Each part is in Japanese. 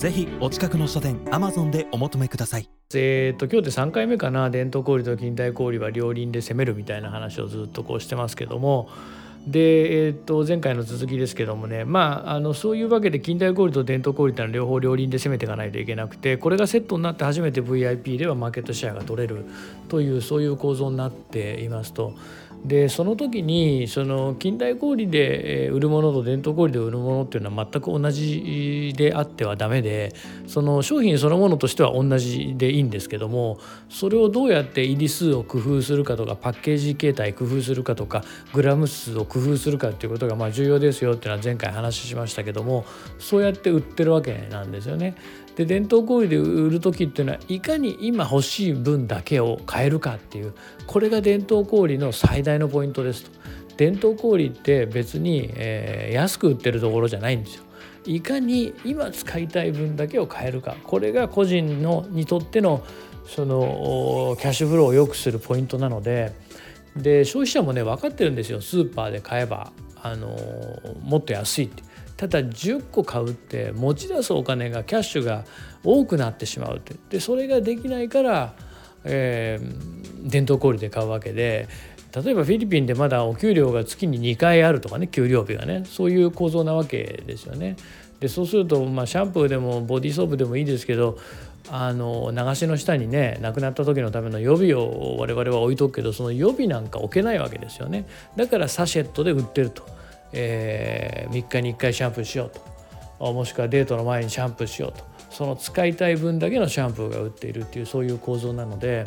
ぜひお近くの書店アマゾンでお求めください。えーと、今日で3回目かな。伝統小売と近代小売は両輪で攻めるみたいな話をずっとこうしてますけども。で、えー、と前回の続きですけどもね、まあ、あのそういうわけで近代小売と伝統小売ってのは両方両輪で攻めていかないといけなくてこれがセットになって初めて VIP ではマーケットシェアが取れるというそういう構造になっていますと。でその時にその近代小売で売るものと伝統小売で売るものっていうのは全く同じであってはダメでその商品そのものとしては同じでいいんですけどもそれをどうやって入り数を工夫するかとかパッケージ形態工夫するかとかグラム数を工夫するかっていうことがまあ重要ですよっていうのは前回話しましたけどもそうやって売ってるわけなんですよね。で伝統小売で売る時っていうのはいかに今欲しい分だけを買えるかっていうこれが伝統小売の最大のポイントですと。伝統小売って別に、えー、安く売ってるところじゃないんですよ。いかに今使いたい分だけを買えるかこれが個人のにとってのそのキャッシュフローを良くするポイントなのでで消費者もね分かってるんですよスーパーで買えばあのもっと安いってただ10個買うって持ち出すお金がキャッシュが多くなってしまうってでそれができないから、えー、伝統小売で買うわけで例えばフィリピンでまだお給料が月に2回あるとかね給料日がねそういう構造なわけですよね。でそうすると、まあ、シャンプーでもボディーソープでもいいですけどあの流しの下にね亡くなった時のための予備を我々は置いとくけどその予備なんか置けないわけですよねだからサシェットで売ってると。えー、3日に1回シャンプーしようと。もしくはデートの前にシャンプーしようと。その使いたい分だけのシャンプーが売っているっていうそういう構造なので。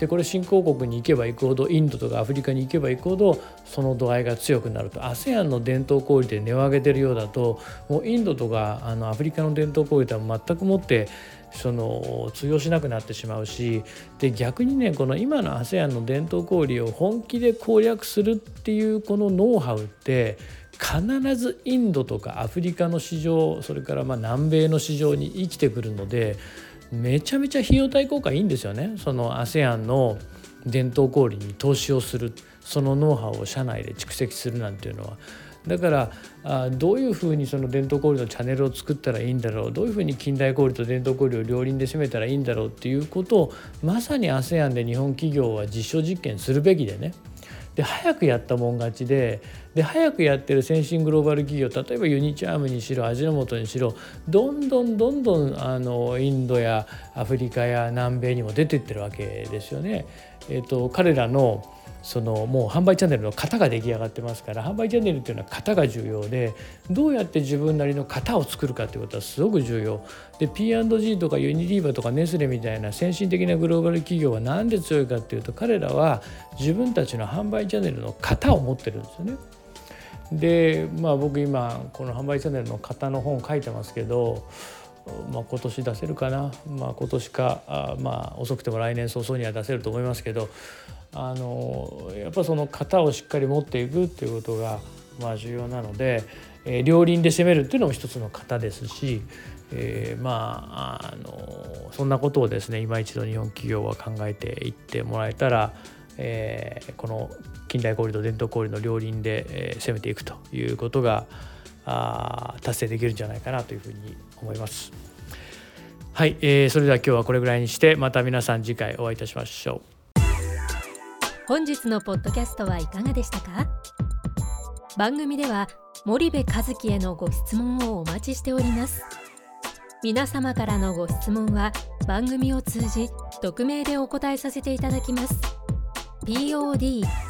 でこれ新興国に行けば行くほどインドとかアフリカに行けば行くほどその度合いが強くなると。ASEAN の伝統小売で値を上げてるようだともうインドとかあのアフリカの伝統小売とは全くもってその通用しなくなってしまうしで逆にねこの今の ASEAN の伝統小売を本気で攻略するっていうこのノウハウって必ずインドとかアフリカの市場それからま南米の市場に生きてくるのでめちゃめちゃ費用対効果いいんですよねその ASEAN の伝統小売に投資をするそのノウハウを社内で蓄積するなんていうのは。だからあどういうふうにその伝統小売のチャンネルを作ったらいいんだろうどういうふうに近代小売と伝統小売を両輪で攻めたらいいんだろうっていうことをまさに ASEAN で日本企業は実証実験するべきでね。で早くやったもん勝ちでで早くやってる先進グローバル企業例えばユニチャームにしろ味の素にしろどんどんどんどんあのインドやアフリカや南米にも出てってるわけですよね。えーと、彼らのそのもう販売チャンネルの型が出来上がってますから販売チャンネルっていうのは型が重要でどうやって自分なりの型を作るかっていうことはすごく重要で P&G とかユニリーバとかネスレみたいな先進的なグローバル企業は何で強いかっていうと彼らは自分たちの販売チャンネルの型を持ってるんですよね。でまあ僕今この販売チャンネルの型の本書いてますけどまあ、今年出せるかな、まあ、今年かあ、まあ、遅くても来年早々には出せると思いますけどあのやっぱその型をしっかり持っていくっていうことが、まあ、重要なので、えー、両輪で攻めるっていうのも一つの型ですし、えー、まああのそんなことをですね今一度日本企業は考えていってもらえたら、えー、この近代小売と伝統小売の両輪で、え、攻めていくということがあ達成できるんじゃないかなというふうに思います。はい、えー、それでは今日はこれぐらいにしてまた皆さん次回お会いいたしましょう。本日のポッドキャストはいかがでしたか？番組では森部和樹へのご質問をお待ちしております皆様からのご質問は番組を通じ匿名でお答えさせていただきます POD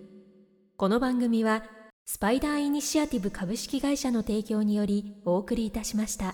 この番組はスパイダーイニシアティブ株式会社の提供によりお送りいたしました。